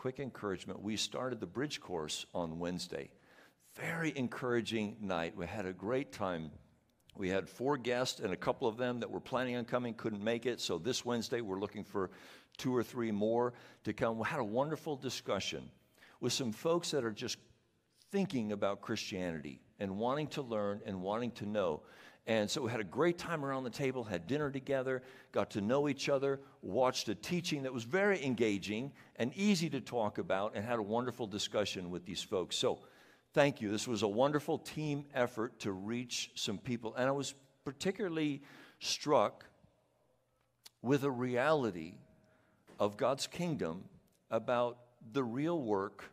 quick encouragement. We started the bridge course on Wednesday. Very encouraging night. We had a great time. We had four guests, and a couple of them that were planning on coming couldn't make it. So this Wednesday, we're looking for two or three more to come. We had a wonderful discussion with some folks that are just thinking about Christianity and wanting to learn and wanting to know. And so we had a great time around the table, had dinner together, got to know each other, watched a teaching that was very engaging and easy to talk about, and had a wonderful discussion with these folks. So thank you. This was a wonderful team effort to reach some people. And I was particularly struck with a reality of God's kingdom about the real work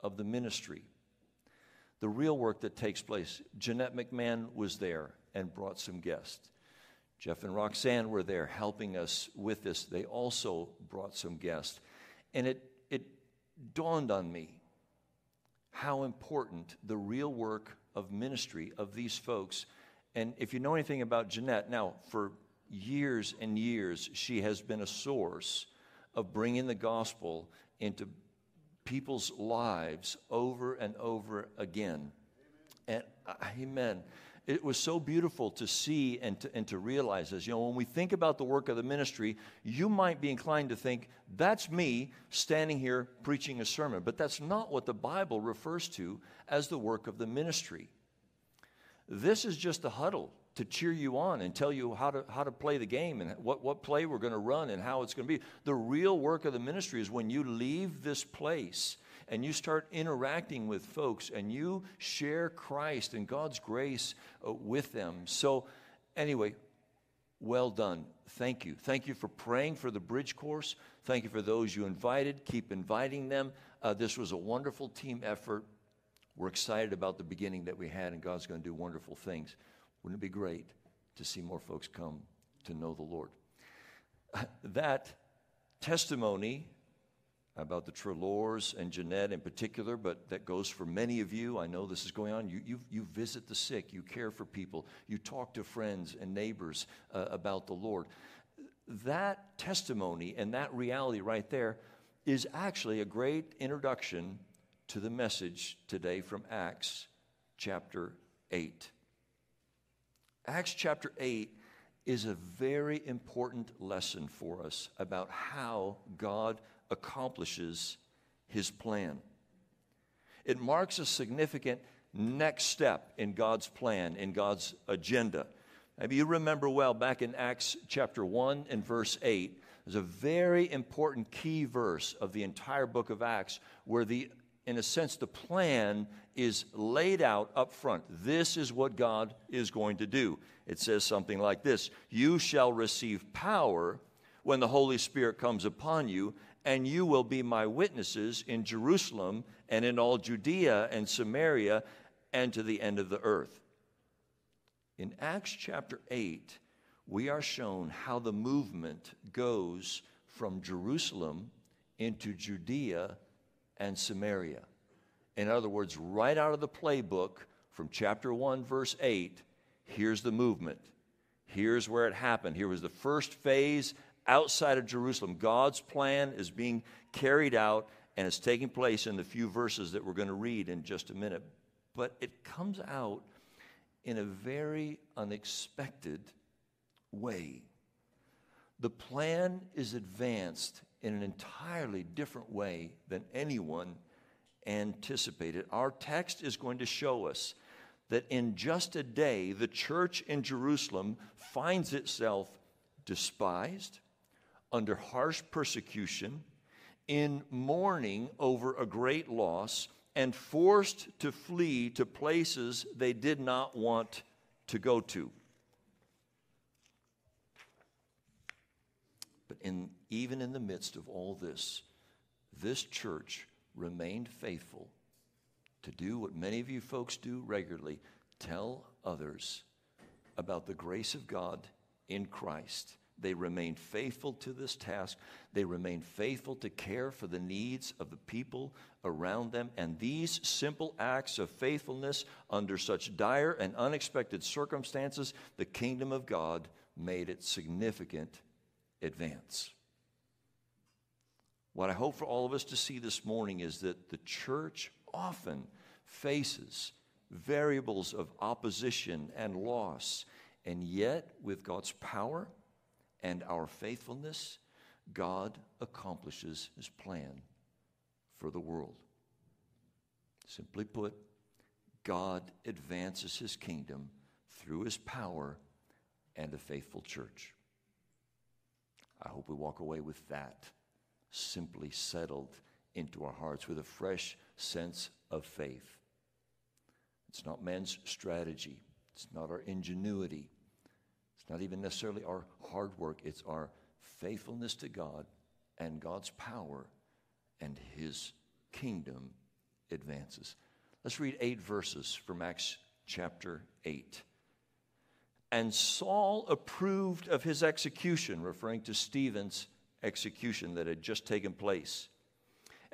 of the ministry, the real work that takes place. Jeanette McMahon was there and brought some guests. Jeff and Roxanne were there helping us with this. They also brought some guests. And it, it dawned on me how important the real work of ministry of these folks. And if you know anything about Jeanette, now for years and years, she has been a source of bringing the gospel into people's lives over and over again. And uh, amen. It was so beautiful to see and to, and to realize this. You know, when we think about the work of the ministry, you might be inclined to think, that's me standing here preaching a sermon. But that's not what the Bible refers to as the work of the ministry. This is just a huddle to cheer you on and tell you how to, how to play the game and what, what play we're going to run and how it's going to be. The real work of the ministry is when you leave this place and you start interacting with folks and you share Christ and God's grace uh, with them. So, anyway, well done. Thank you. Thank you for praying for the bridge course. Thank you for those you invited. Keep inviting them. Uh, this was a wonderful team effort. We're excited about the beginning that we had, and God's going to do wonderful things. Wouldn't it be great to see more folks come to know the Lord? That testimony about the Trelors and Jeanette in particular, but that goes for many of you. I know this is going on. You, you, you visit the sick, you care for people, you talk to friends and neighbors uh, about the Lord. That testimony and that reality right there is actually a great introduction to the message today from Acts chapter 8. Acts chapter 8 is a very important lesson for us about how God accomplishes his plan. It marks a significant next step in God's plan, in God's agenda. Maybe you remember well back in Acts chapter 1 and verse 8, there's a very important key verse of the entire book of Acts where the in a sense the plan is laid out up front. This is what God is going to do. It says something like this You shall receive power when the Holy Spirit comes upon you, and you will be my witnesses in Jerusalem and in all Judea and Samaria and to the end of the earth. In Acts chapter 8, we are shown how the movement goes from Jerusalem into Judea and Samaria. In other words, right out of the playbook from chapter 1, verse 8, here's the movement. Here's where it happened. Here was the first phase outside of Jerusalem. God's plan is being carried out and it's taking place in the few verses that we're going to read in just a minute. But it comes out in a very unexpected way. The plan is advanced in an entirely different way than anyone anticipated. Our text is going to show us that in just a day, the church in Jerusalem finds itself despised, under harsh persecution, in mourning over a great loss, and forced to flee to places they did not want to go to. But in, even in the midst of all this, this church remained faithful to do what many of you folks do regularly tell others about the grace of God in Christ they remain faithful to this task. They remain faithful to care for the needs of the people around them. And these simple acts of faithfulness under such dire and unexpected circumstances, the kingdom of God made its significant advance. What I hope for all of us to see this morning is that the church often faces variables of opposition and loss, and yet, with God's power and our faithfulness, God accomplishes his plan for the world. Simply put, God advances his kingdom through his power and a faithful church. I hope we walk away with that simply settled into our hearts with a fresh sense of faith. It's not man's strategy, it's not our ingenuity, it's not even necessarily our hard work, it's our faithfulness to God and God's power and his kingdom advances. Let's read eight verses from Acts chapter 8. And Saul approved of his execution, referring to Stephen's execution that had just taken place.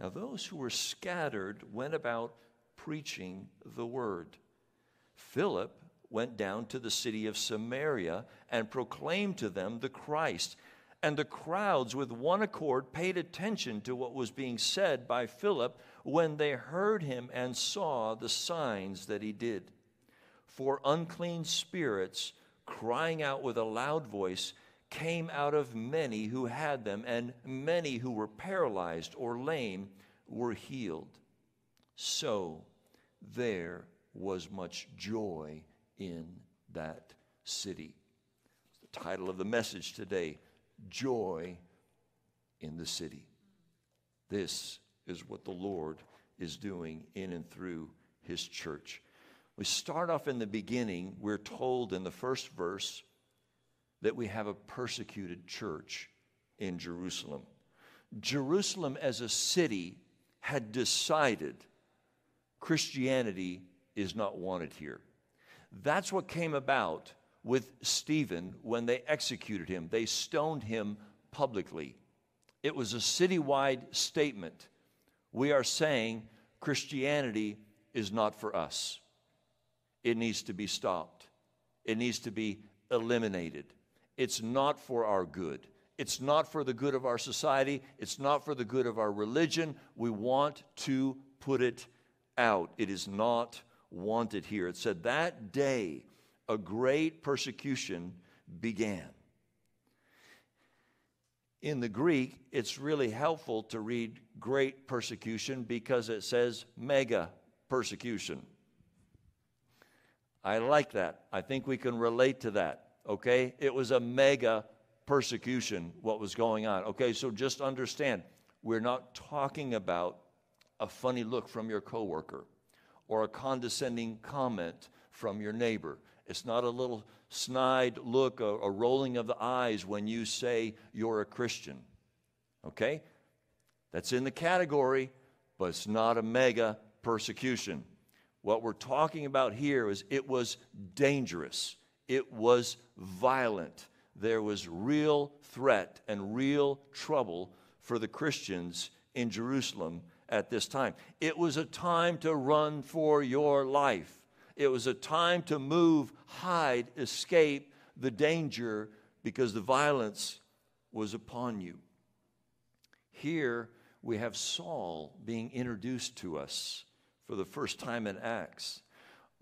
Now, those who were scattered went about preaching the word. Philip went down to the city of Samaria and proclaimed to them the Christ. And the crowds, with one accord, paid attention to what was being said by Philip when they heard him and saw the signs that he did. For unclean spirits, crying out with a loud voice, came out of many who had them, and many who were paralyzed or lame were healed. So there was much joy in that city. the title of the message today Joy in the City. This is what the Lord is doing in and through His church. We start off in the beginning, we're told in the first verse that we have a persecuted church in Jerusalem. Jerusalem as a city had decided Christianity is not wanted here. That's what came about with Stephen when they executed him. They stoned him publicly. It was a citywide statement. We are saying Christianity is not for us. It needs to be stopped. It needs to be eliminated. It's not for our good. It's not for the good of our society. It's not for the good of our religion. We want to put it out. It is not wanted here. It said that day a great persecution began. In the Greek, it's really helpful to read great persecution because it says mega persecution. I like that. I think we can relate to that. Okay? It was a mega persecution, what was going on. Okay, so just understand we're not talking about a funny look from your coworker or a condescending comment from your neighbor. It's not a little snide look, a, a rolling of the eyes when you say you're a Christian. Okay? That's in the category, but it's not a mega persecution. What we're talking about here is it was dangerous, it was violent. There was real threat and real trouble for the Christians in Jerusalem at this time. It was a time to run for your life. It was a time to move, hide, escape the danger because the violence was upon you. Here we have Saul being introduced to us for the first time in Acts,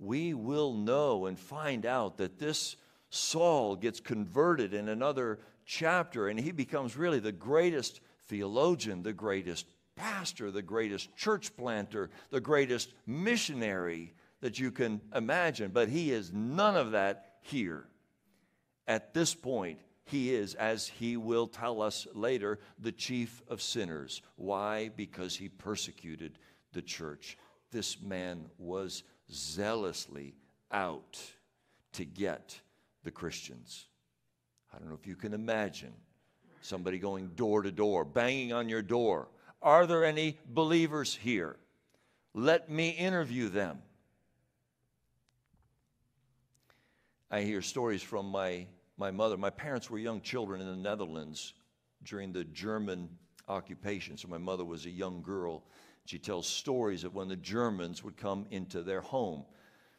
we will know and find out that this Saul gets converted in another chapter and he becomes really the greatest theologian, the greatest pastor, the greatest church planter, the greatest missionary that you can imagine. But he is none of that here. At this point, he is, as he will tell us later, the chief of sinners. Why? Because he persecuted the church this man was zealously out to get the Christians. I don't know if you can imagine somebody going door to door, banging on your door. Are there any believers here? Let me interview them. I hear stories from my, my mother. My parents were young children in the Netherlands during the German occupation. So my mother was a young girl. She tells stories of when the Germans would come into their home.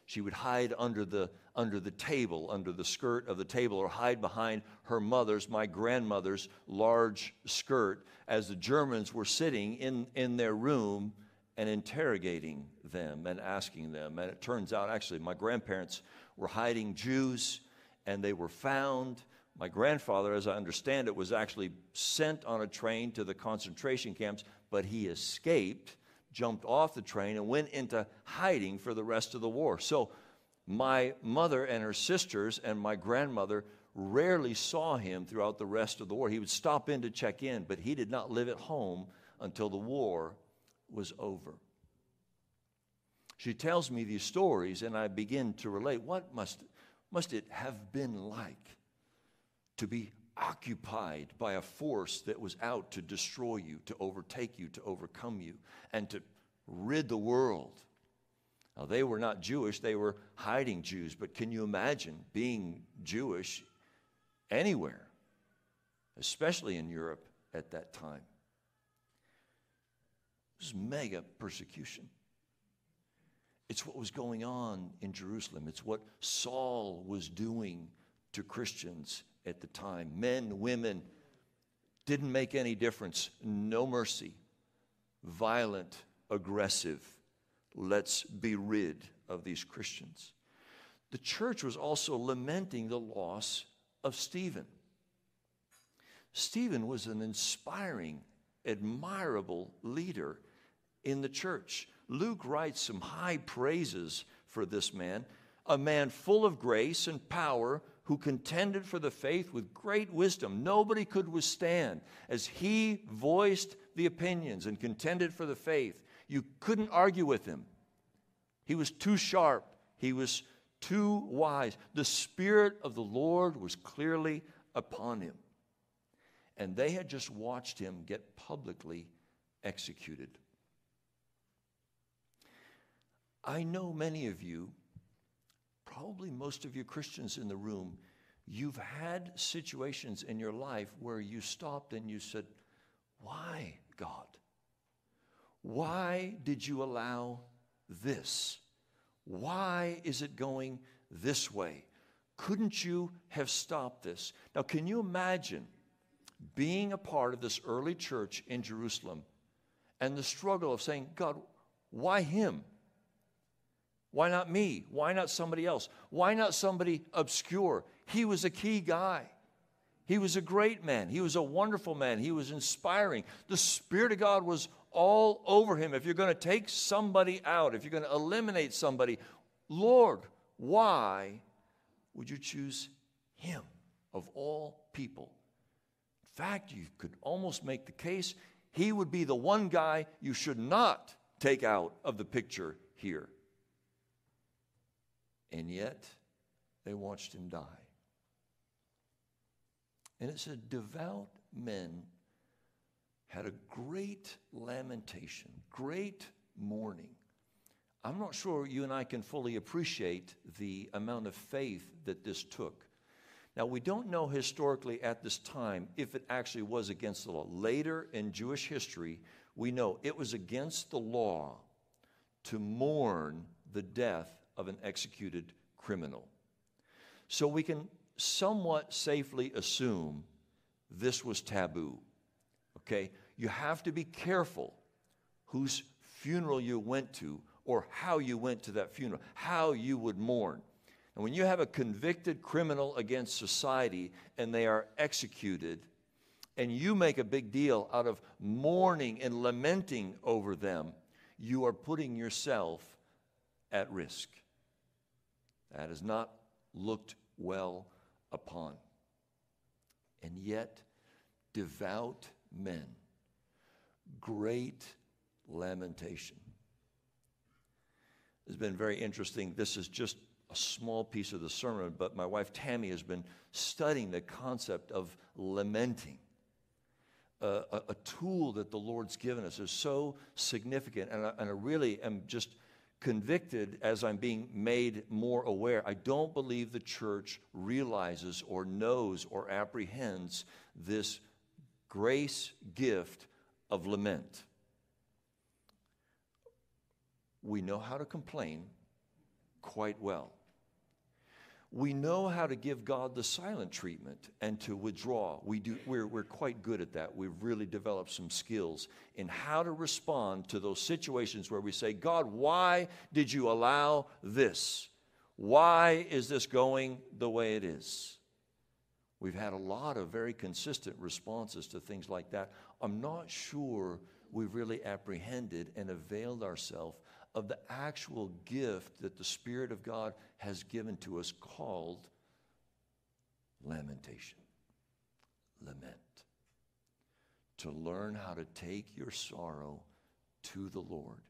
She would hide under the, under the table, under the skirt of the table, or hide behind her mother's, my grandmother's, large skirt as the Germans were sitting in, in their room and interrogating them and asking them. And it turns out, actually, my grandparents were hiding Jews and they were found my grandfather, as I understand it, was actually sent on a train to the concentration camps, but he escaped, jumped off the train, and went into hiding for the rest of the war. So my mother and her sisters and my grandmother rarely saw him throughout the rest of the war. He would stop in to check in, but he did not live at home until the war was over. She tells me these stories, and I begin to relate. What must, must it have been like to be occupied by a force that was out to destroy you, to overtake you, to overcome you, and to rid the world. Now, they were not Jewish, they were hiding Jews, but can you imagine being Jewish anywhere, especially in Europe at that time? It was mega persecution. It's what was going on in Jerusalem. It's what Saul was doing to Christians at the time. Men, women, didn't make any difference. No mercy. Violent, aggressive. Let's be rid of these Christians. The church was also lamenting the loss of Stephen. Stephen was an inspiring, admirable leader in the church. Luke writes some high praises for this man, a man full of grace and power who contended for the faith with great wisdom. Nobody could withstand as he voiced the opinions and contended for the faith. You couldn't argue with him. He was too sharp, he was too wise. The Spirit of the Lord was clearly upon him. And they had just watched him get publicly executed. I know many of you probably most of you Christians in the room, you've had situations in your life where you stopped and you said, Why, God? Why did you allow this? Why is it going this way? Couldn't you have stopped this? Now, can you imagine being a part of this early church in Jerusalem and the struggle of saying, God, why him? Why not me? Why not somebody else? Why not somebody obscure? He was a key guy. He was a great man. He was a wonderful man. He was inspiring. The Spirit of God was all over him. If you're going to take somebody out, if you're going to eliminate somebody, Lord, why would you choose him of all people? In fact, you could almost make the case he would be the one guy you should not take out of the picture here. And yet, they watched him die. And it said, devout men had a great lamentation, great mourning. I'm not sure you and I can fully appreciate the amount of faith that this took. Now, we don't know historically at this time if it actually was against the law. Later in Jewish history, we know it was against the law to mourn the death of an executed criminal. So we can somewhat safely assume this was taboo. Okay? You have to be careful whose funeral you went to or how you went to that funeral, how you would mourn. And when you have a convicted criminal against society and they are executed, and you make a big deal out of mourning and lamenting over them, you are putting yourself at risk. That is not looked well upon. And yet, devout men, great lamentation. It's been very interesting. This is just a small piece of the sermon, but my wife Tammy has been studying the concept of lamenting. a, a, tool that the Lord's given us is so significant. And I, and I really am just convicted as I'm being made more aware. I don't believe the church realizes or knows or apprehends this grace gift of lament. We know how to complain quite well we know how to give God the silent treatment and to withdraw. We do, we're, we're quite good at that. We've really developed some skills in how to respond to those situations where we say, God, why did you allow this? Why is this going the way it is? We've had a lot of very consistent responses to things like that. I'm not sure we've really apprehended and availed ourselves of the actual gift that the Spirit of God has given to us called lamentation. Lament. To learn how to take your sorrow to the Lord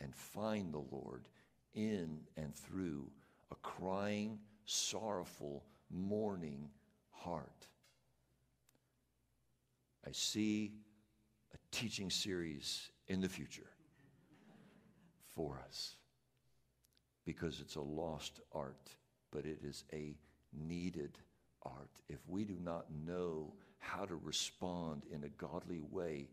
and find the Lord in and through a crying, sorrowful, mourning heart. I see a teaching series in the future for us because it's a lost art, but it is a needed art. If we do not know how to respond in a godly way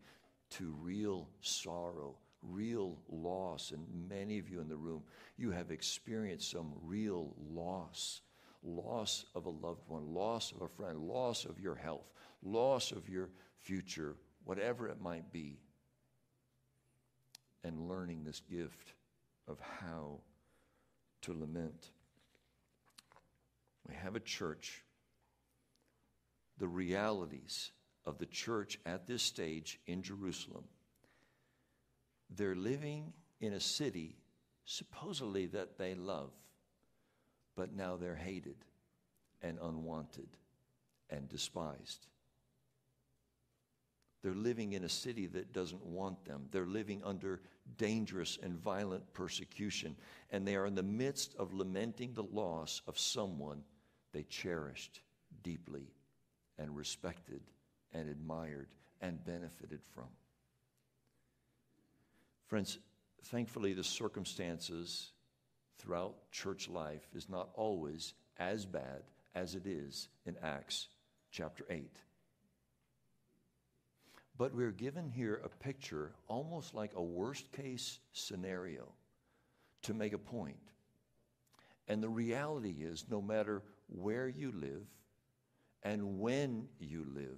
to real sorrow, real loss, and many of you in the room, you have experienced some real loss loss of a loved one, loss of a friend, loss of your health, loss of your future, whatever it might be and learning this gift of how to lament. We have a church. The realities of the church at this stage in Jerusalem. They're living in a city supposedly that they love, but now they're hated and unwanted and despised. They're living in a city that doesn't want them. They're living under dangerous and violent persecution. And they are in the midst of lamenting the loss of someone they cherished deeply and respected and admired and benefited from. Friends, thankfully, the circumstances throughout church life is not always as bad as it is in Acts chapter 8. But we're given here a picture almost like a worst case scenario to make a point. And the reality is, no matter where you live and when you live,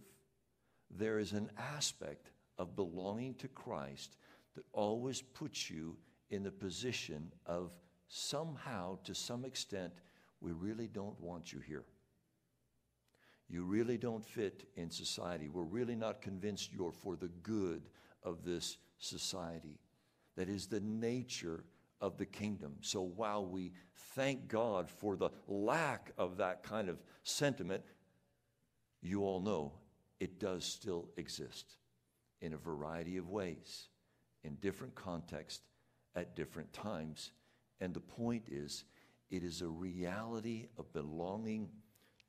there is an aspect of belonging to Christ that always puts you in the position of somehow, to some extent, we really don't want you here you really don't fit in society. We're really not convinced you're for the good of this society. That is the nature of the kingdom. So while we thank God for the lack of that kind of sentiment, you all know it does still exist in a variety of ways, in different contexts, at different times. And the point is, it is a reality of belonging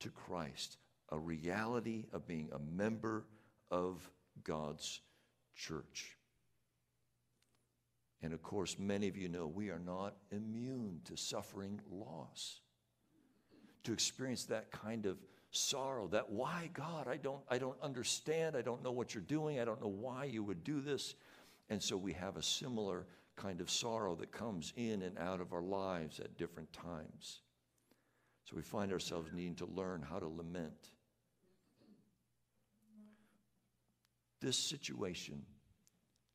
to Christ a reality of being a member of God's church. And of course, many of you know we are not immune to suffering loss. To experience that kind of sorrow, that why, God, I don't, I don't understand, I don't know what you're doing, I don't know why you would do this. And so we have a similar kind of sorrow that comes in and out of our lives at different times. So we find ourselves needing to learn how to lament. This situation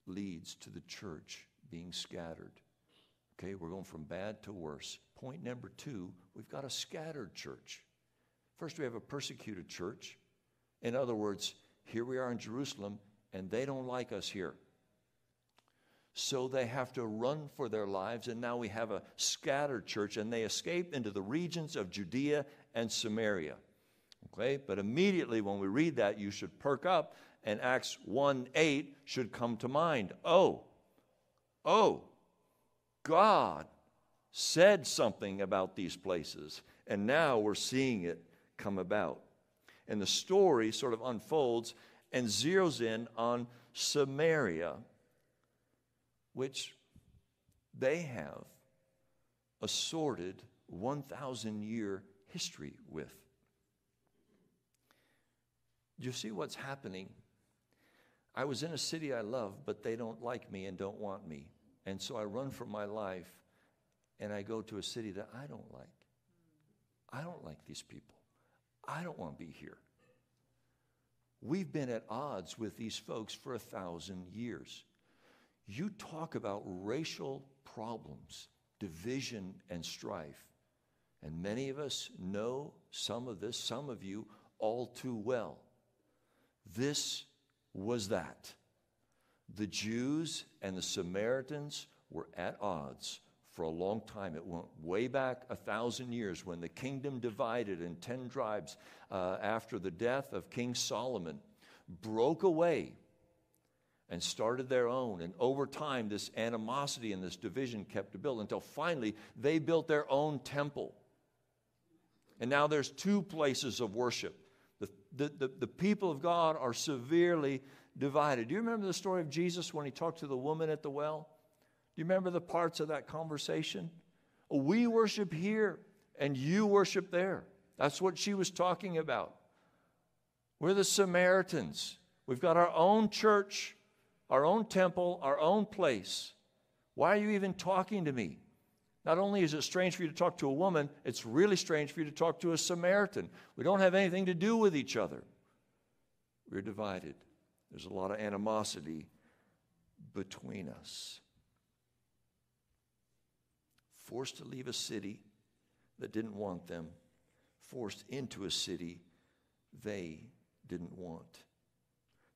leads to the church being scattered. Okay, we're going from bad to worse. Point number two, we've got a scattered church. First, we have a persecuted church. In other words, here we are in Jerusalem, and they don't like us here. So they have to run for their lives, and now we have a scattered church, and they escape into the regions of Judea and Samaria. Okay, but immediately when we read that, you should perk up and Acts 1 8 should come to mind. Oh, oh, God said something about these places, and now we're seeing it come about. And the story sort of unfolds and zeroes in on Samaria, which they have a sordid 1,000 year history with. Do you see what's happening? I was in a city I love, but they don't like me and don't want me. And so I run for my life and I go to a city that I don't like. I don't like these people. I don't want to be here. We've been at odds with these folks for a thousand years. You talk about racial problems, division, and strife. And many of us know some of this, some of you all too well. This was that. The Jews and the Samaritans were at odds for a long time. It went way back a thousand years when the kingdom divided in 10 tribes uh, after the death of King Solomon, broke away and started their own. And over time, this animosity and this division kept to build until finally they built their own temple. And now there's two places of worship. The, the, the, people of God are severely divided. Do you remember the story of Jesus when he talked to the woman at the well? Do you remember the parts of that conversation? Oh, we worship here and you worship there. That's what she was talking about. We're the Samaritans. We've got our own church, our own temple, our own place. Why are you even talking to me? Not only is it strange for you to talk to a woman, it's really strange for you to talk to a Samaritan. We don't have anything to do with each other. We're divided. There's a lot of animosity between us forced to leave a city that didn't want them, forced into a city they didn't want.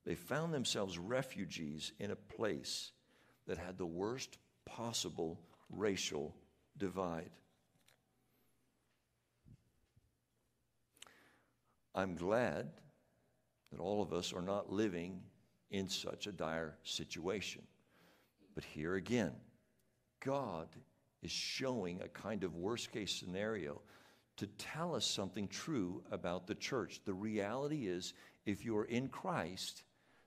They found themselves refugees in a place that had the worst possible racial divide. I'm glad that all of us are not living in such a dire situation. But here again, God is showing a kind of worst case scenario to tell us something true about the church. The reality is, if you are in Christ,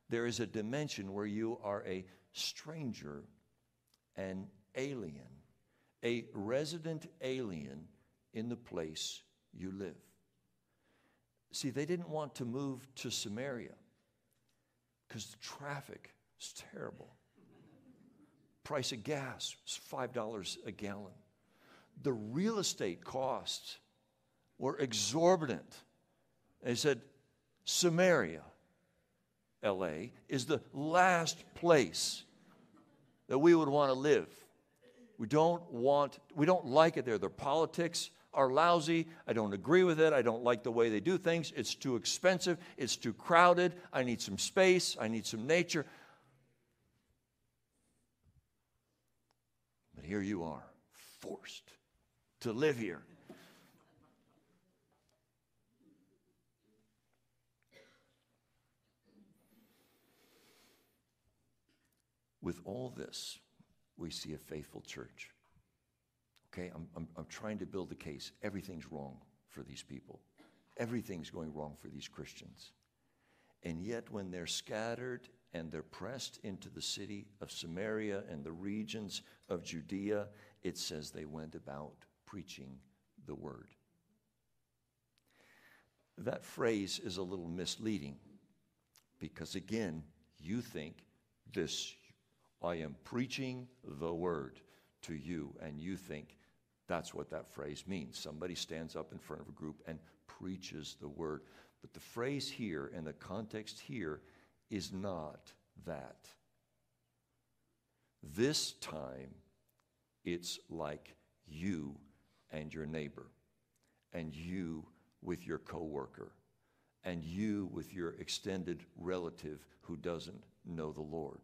there is a dimension where you are a stranger, an alien, a resident alien in the place you live. See, they didn't want to move to Samaria because the traffic is terrible price of gas was $5 a gallon. The real estate costs were exorbitant. They said, Samaria, LA, is the last place that we would want to live. We don't want, we don't like it there. Their politics are lousy. I don't agree with it. I don't like the way they do things. It's too expensive. It's too crowded. I need some space. I need some nature. But here you are, forced to live here. With all this, we see a faithful church. Okay, I'm, I'm, I'm trying to build a case. Everything's wrong for these people, everything's going wrong for these Christians. And yet, when they're scattered and they're pressed into the city of Samaria and the regions of Judea, it says they went about preaching the word. That phrase is a little misleading because, again, you think this, I am preaching the word to you, and you think that's what that phrase means. Somebody stands up in front of a group and preaches the word. But the phrase here and the context here is not that. This time, it's like you and your neighbor, and you with your coworker, and you with your extended relative who doesn't know the Lord.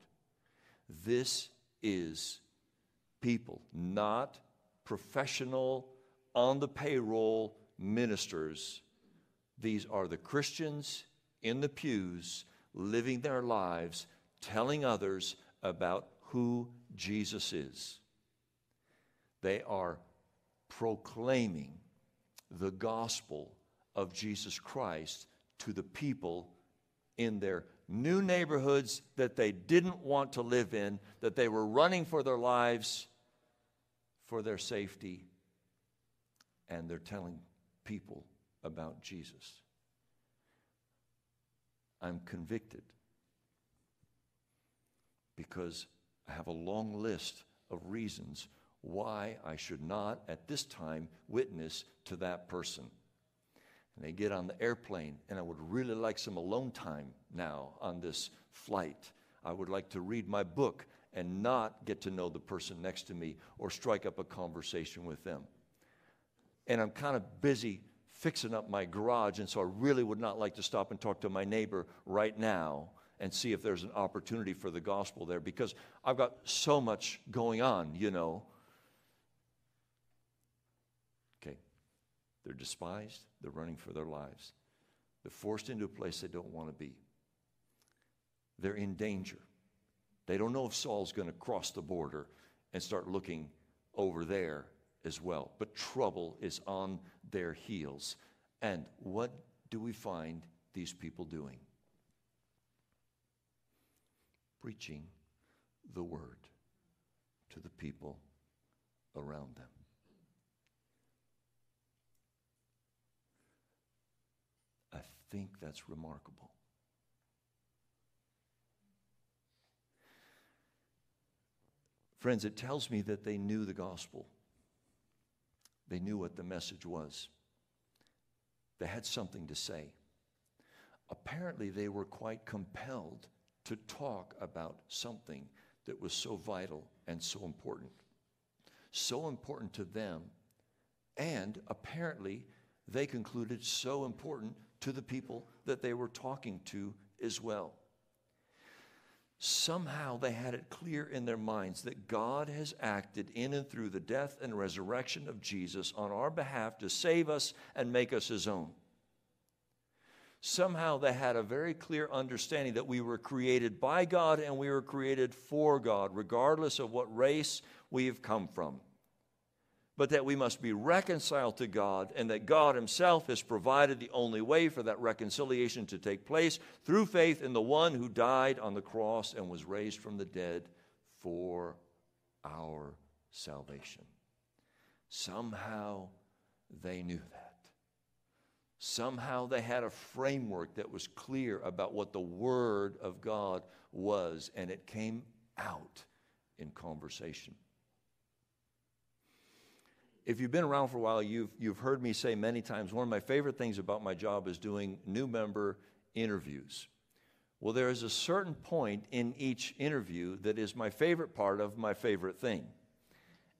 This is people, not professional, on the payroll ministers. These are the Christians in the pews living their lives, telling others about who Jesus is. They are proclaiming the gospel of Jesus Christ to the people in their new neighborhoods that they didn't want to live in, that they were running for their lives, for their safety, and they're telling people about Jesus. I'm convicted because I have a long list of reasons why I should not at this time witness to that person. And they get on the airplane, and I would really like some alone time now on this flight. I would like to read my book and not get to know the person next to me or strike up a conversation with them. And I'm kind of busy fixing up my garage, and so I really would not like to stop and talk to my neighbor right now and see if there's an opportunity for the gospel there because I've got so much going on, you know. Okay. They're despised, they're running for their lives, they're forced into a place they don't want to be. They're in danger. They don't know if Saul's going to cross the border and start looking over there as well. But trouble is on their heels. And what do we find these people doing? Preaching the word to the people around them. I think that's remarkable. Friends, it tells me that they knew the gospel. They knew what the message was. They had something to say. Apparently, they were quite compelled to talk about something that was so vital and so important. So important to them, and apparently, they concluded so important to the people that they were talking to as well somehow they had it clear in their minds that God has acted in and through the death and resurrection of Jesus on our behalf to save us and make us his own. Somehow they had a very clear understanding that we were created by God and we were created for God, regardless of what race we have come from but that we must be reconciled to God and that God Himself has provided the only way for that reconciliation to take place through faith in the one who died on the cross and was raised from the dead for our salvation. Somehow they knew that. Somehow they had a framework that was clear about what the Word of God was, and it came out in conversation if you've been around for a while, you've, you've heard me say many times one of my favorite things about my job is doing new member interviews. Well, there is a certain point in each interview that is my favorite part of my favorite thing.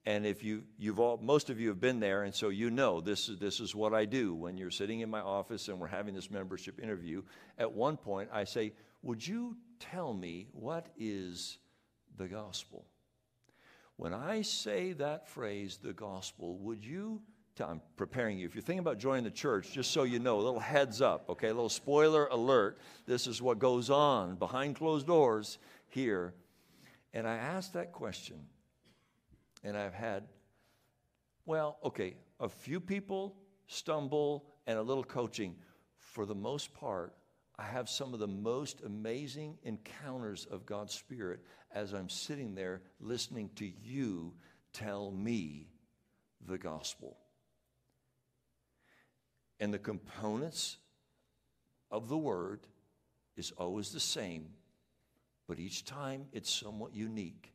And if you, you've all, most of you have been there, and so you know this is, this is what I do when you're sitting in my office and we're having this membership interview. At one point, I say, Would you tell me what is the gospel? When I say that phrase, the gospel, would you? I'm preparing you. If you're thinking about joining the church, just so you know, a little heads up, okay? A little spoiler alert. This is what goes on behind closed doors here. And I asked that question, and I've had, well, okay, a few people stumble and a little coaching. For the most part, I have some of the most amazing encounters of God's Spirit as I'm sitting there listening to you tell me the gospel. And the components of the word is always the same, but each time it's somewhat unique.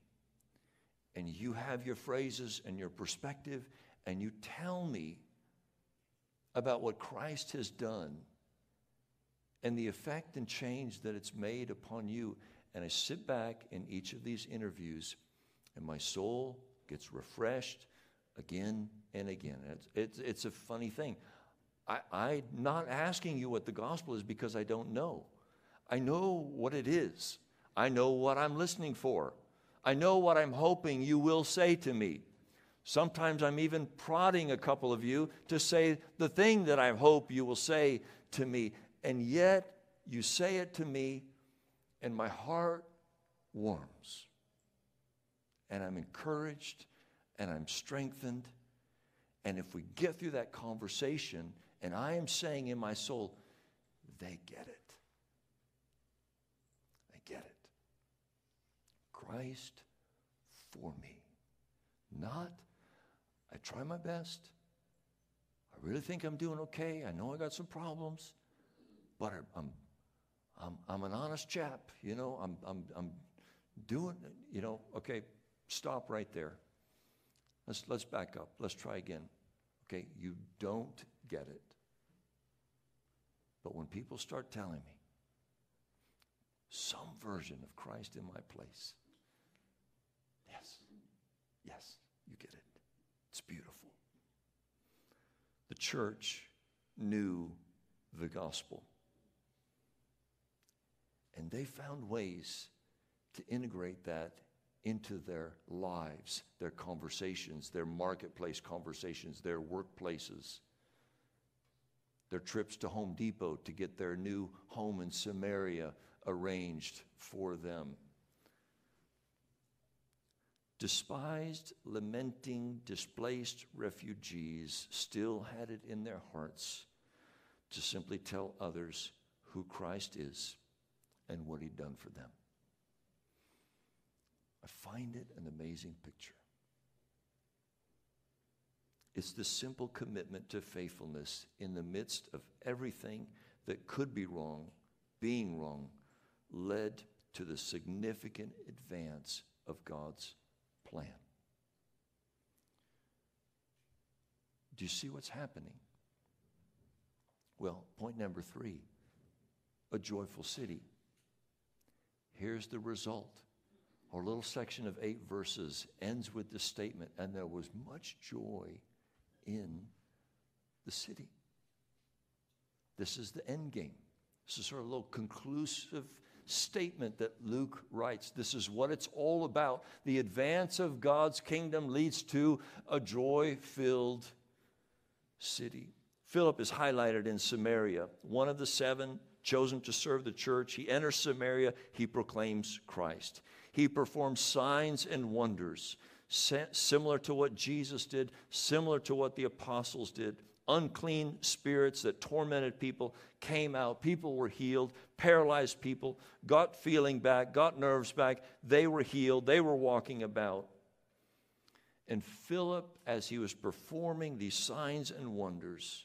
And you have your phrases and your perspective, and you tell me about what Christ has done and the effect and change that it's made upon you. And I sit back in each of these interviews, and my soul gets refreshed again and again. It's, it's, it's a funny thing. I, I'm not asking you what the gospel is because I don't know. I know what it is, I know what I'm listening for, I know what I'm hoping you will say to me. Sometimes I'm even prodding a couple of you to say the thing that I hope you will say to me. And yet, you say it to me, and my heart warms. And I'm encouraged, and I'm strengthened. And if we get through that conversation, and I am saying in my soul, they get it. They get it. Christ for me. Not, I try my best. I really think I'm doing okay. I know I got some problems, but I'm, I'm, I'm an honest chap. You know, I'm, I'm, I'm doing, you know, okay, stop right there. Let's, let's back up. Let's try again. Okay, you don't get it. But when people start telling me some version of Christ in my place, yes, yes, you get it. It's beautiful. The church knew the gospel. And they found ways to integrate that into their lives, their conversations, their marketplace conversations, their workplaces, their trips to Home Depot to get their new home in Samaria arranged for them. Despised, lamenting, displaced refugees still had it in their hearts to simply tell others who Christ is and what He'd done for them. I find it an amazing picture. It's the simple commitment to faithfulness in the midst of everything that could be wrong, being wrong, led to the significant advance of God's plan. Do you see what's happening? Well, point number three a joyful city. Here's the result our little section of eight verses ends with this statement and there was much joy in the city. This is the end game. This is sort of a little conclusive statement that Luke writes. This is what it's all about. The advance of God's kingdom leads to a joy filled city. Philip is highlighted in Samaria, one of the seven chosen to serve the church. He enters Samaria, he proclaims Christ. He performs signs and wonders, similar to what Jesus did, similar to what the apostles did. Unclean spirits that tormented people came out. People were healed. Paralyzed people got feeling back, got nerves back. They were healed. They were walking about. And Philip, as he was performing these signs and wonders,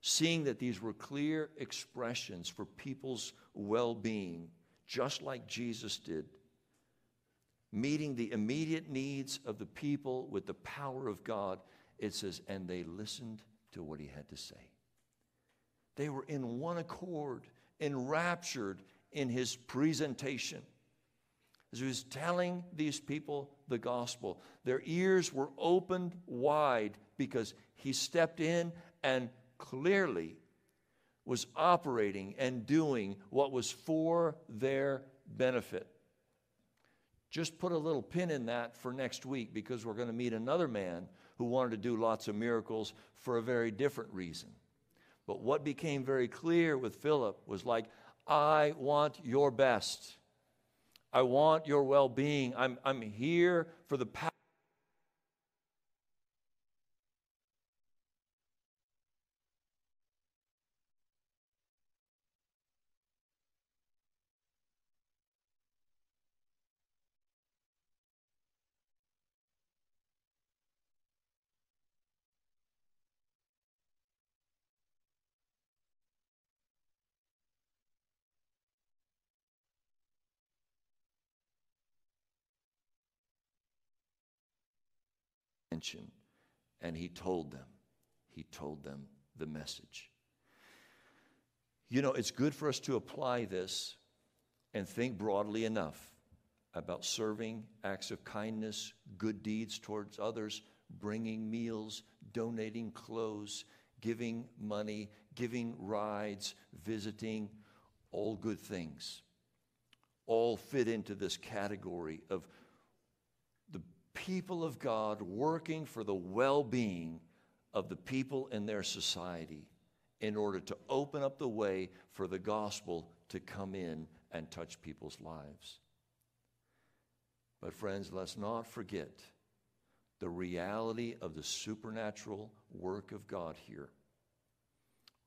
seeing that these were clear expressions for people's well being, just like Jesus did, meeting the immediate needs of the people with the power of God, it says, and they listened to what he had to say. They were in one accord, enraptured in his presentation. As he was telling these people the gospel, their ears were opened wide because he stepped in and clearly was operating and doing what was for their benefit. Just put a little pin in that for next week because we're going to meet another man who wanted to do lots of miracles for a very different reason. But what became very clear with Philip was like, I want your best. I want your well being. I'm, I'm here for the power. Attention and he told them. He told them the message. You know, it's good for us to apply this and think broadly enough about serving, acts of kindness, good deeds towards others, bringing meals, donating clothes, giving money, giving rides, visiting, all good things. All fit into this category of people of God working for the well being of the people in their society in order to open up the way for the gospel to come in and touch people's lives. But, friends, let's not forget the reality of the supernatural work of God here.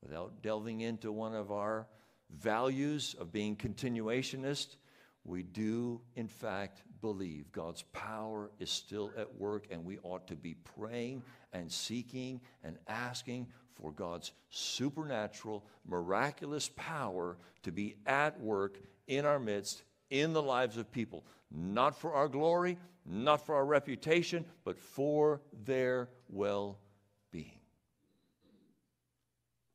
Without delving into one of our values of being continuationist, we do, in fact, believe God's power is still at work, and we ought to be praying and seeking and asking for God's supernatural, miraculous power to be at work in our midst, in the lives of people, not for our glory, not for our reputation, but for their well being.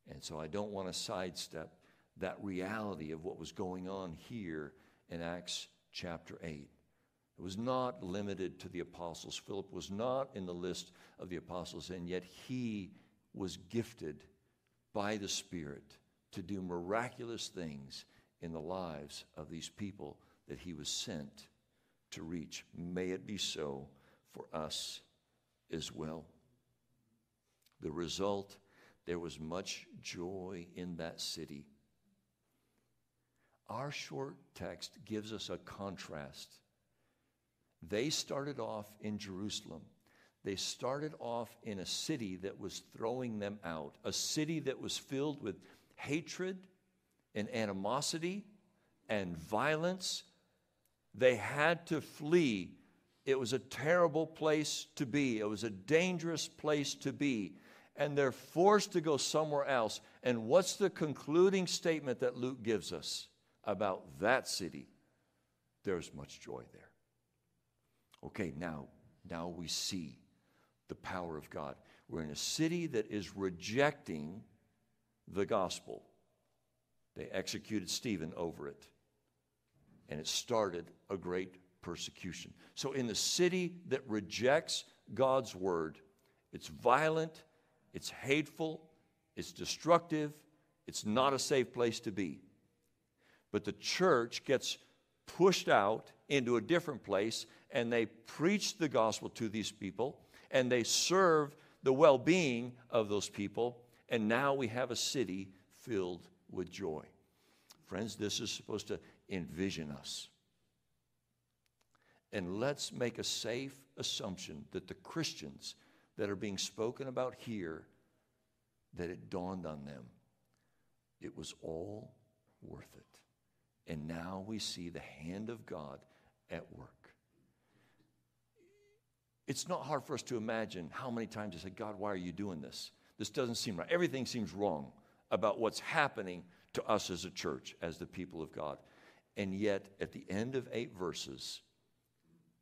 And so I don't want to sidestep that reality of what was going on here in Acts chapter 8. It was not limited to the apostles. Philip was not in the list of the apostles, and yet he was gifted by the Spirit to do miraculous things in the lives of these people that he was sent to reach. May it be so for us as well. The result there was much joy in that city. Our short text gives us a contrast. They started off in Jerusalem. They started off in a city that was throwing them out, a city that was filled with hatred and animosity and violence. They had to flee. It was a terrible place to be, it was a dangerous place to be and they're forced to go somewhere else. And what's the concluding statement that Luke gives us about that city? There's much joy there. Okay, now, now we see the power of God. We're in a city that is rejecting the gospel. They executed Stephen over it, and it started a great persecution. So, in the city that rejects God's word, it's violent, it's hateful, it's destructive, it's not a safe place to be. But the church gets pushed out into a different place and they preach the gospel to these people and they serve the well being of those people. And now we have a city filled with joy. Friends, this is supposed to envision us. And let's make a safe assumption that the Christians that are being spoken about here that it dawned on them it was all worth it. And now we see the hand of God at work. It's not hard for us to imagine how many times I said, God, why are you doing this? This doesn't seem right. Everything seems wrong about what's happening to us as a church, as the people of God. And yet, at the end of eight verses,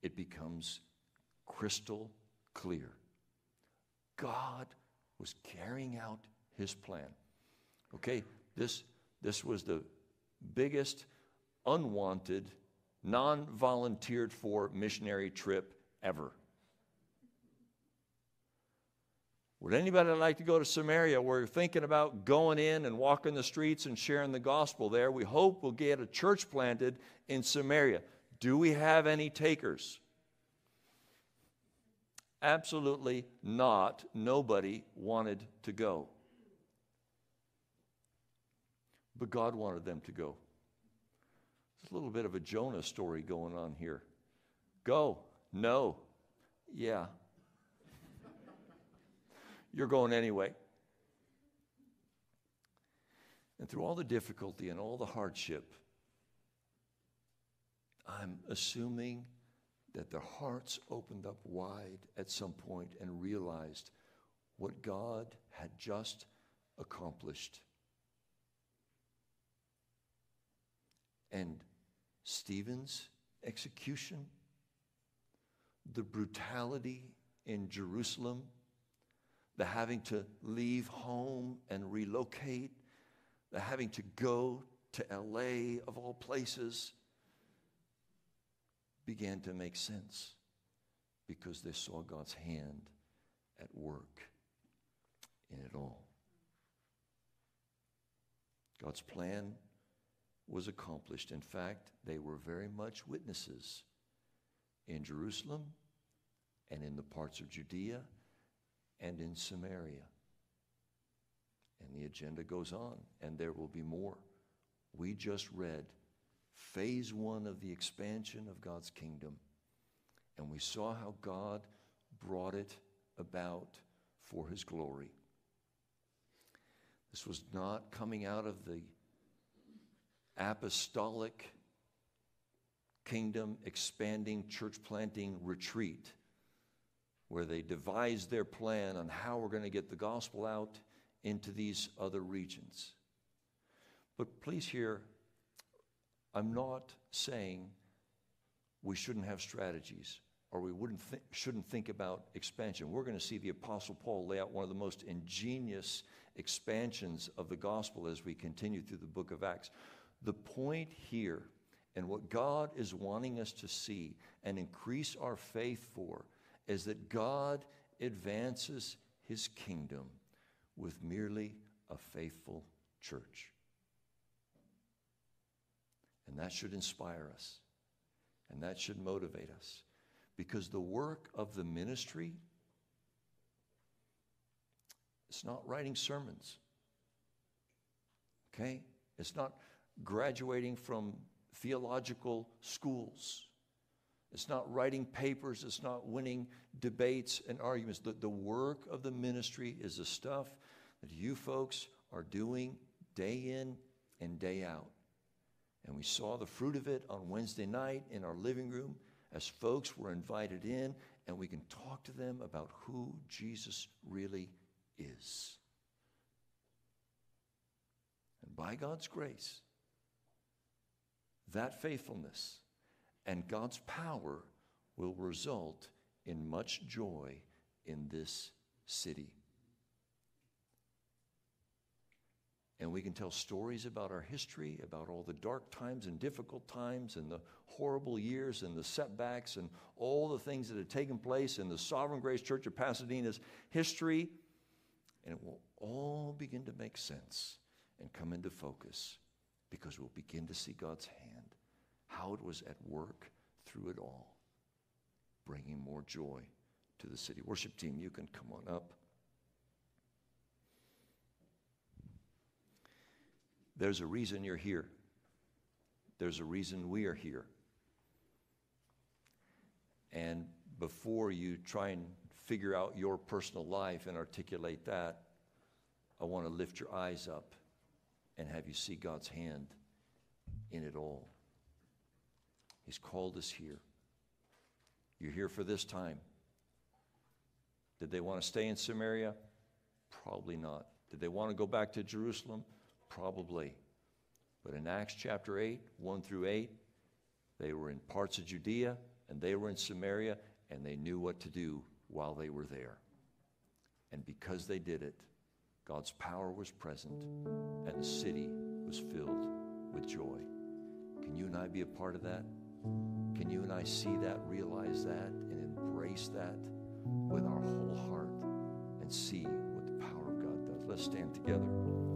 it becomes crystal clear. God was carrying out his plan. Okay, this, this was the biggest unwanted, non volunteered for missionary trip ever. Would anybody like to go to Samaria? We're thinking about going in and walking the streets and sharing the gospel there. We hope we'll get a church planted in Samaria. Do we have any takers? Absolutely not. Nobody wanted to go. But God wanted them to go. There's a little bit of a Jonah story going on here. Go. No. Yeah. You're going anyway. And through all the difficulty and all the hardship, I'm assuming that their hearts opened up wide at some point and realized what God had just accomplished. And Stephen's execution, the brutality in Jerusalem, the having to leave home and relocate, the having to go to LA of all places began to make sense because they saw God's hand at work in it all. God's plan was accomplished. In fact, they were very much witnesses in Jerusalem and in the parts of Judea and in Samaria. And the agenda goes on, and there will be more. We just read phase one of the expansion of God's kingdom. And we saw how God brought it about for his glory. This was not coming out of the apostolic kingdom expanding church planting retreat where they devised their plan on how we're going to get the gospel out into these other regions. But please hear, I'm not saying we shouldn't have strategies or we wouldn't th- shouldn't think about expansion. We're going to see the Apostle Paul lay out one of the most ingenious expansions of the gospel as we continue through the book of Acts. The point here, and what God is wanting us to see and increase our faith for, is that God advances his kingdom with merely a faithful church. And that should inspire us, and that should motivate us. Because the work of the ministry, it's not writing sermons. Okay? It's not graduating from theological schools. It's not writing papers. It's not winning debates and arguments. The, the work of the ministry is the stuff that you folks are doing day in and day out. And we saw the fruit of it on Wednesday night in our living room as folks were invited in, and we can talk to them about who Jesus really is. And by God's grace, that faithfulness and God's power will result in much joy in this city. And we can tell stories about our history, about all the dark times and difficult times, and the horrible years, and the setbacks, and all the things that have taken place in the Sovereign Grace Church of Pasadena's history. And it will all begin to make sense and come into focus because we'll begin to see God's hand, how it was at work through it all, bringing more joy to the city. Worship team, you can come on up. There's a reason you're here. There's a reason we are here. And before you try and figure out your personal life and articulate that, I want to lift your eyes up and have you see God's hand in it all. He's called us here. You're here for this time. Did they want to stay in Samaria? Probably not. Did they want to go back to Jerusalem? Probably. But in Acts chapter 8, 1 through 8, they were in parts of Judea and they were in Samaria and they knew what to do while they were there. And because they did it, God's power was present and the city was filled with joy. Can you and I be a part of that? Can you and I see that, realize that, and embrace that with our whole heart and see what the power of God does? Let's stand together.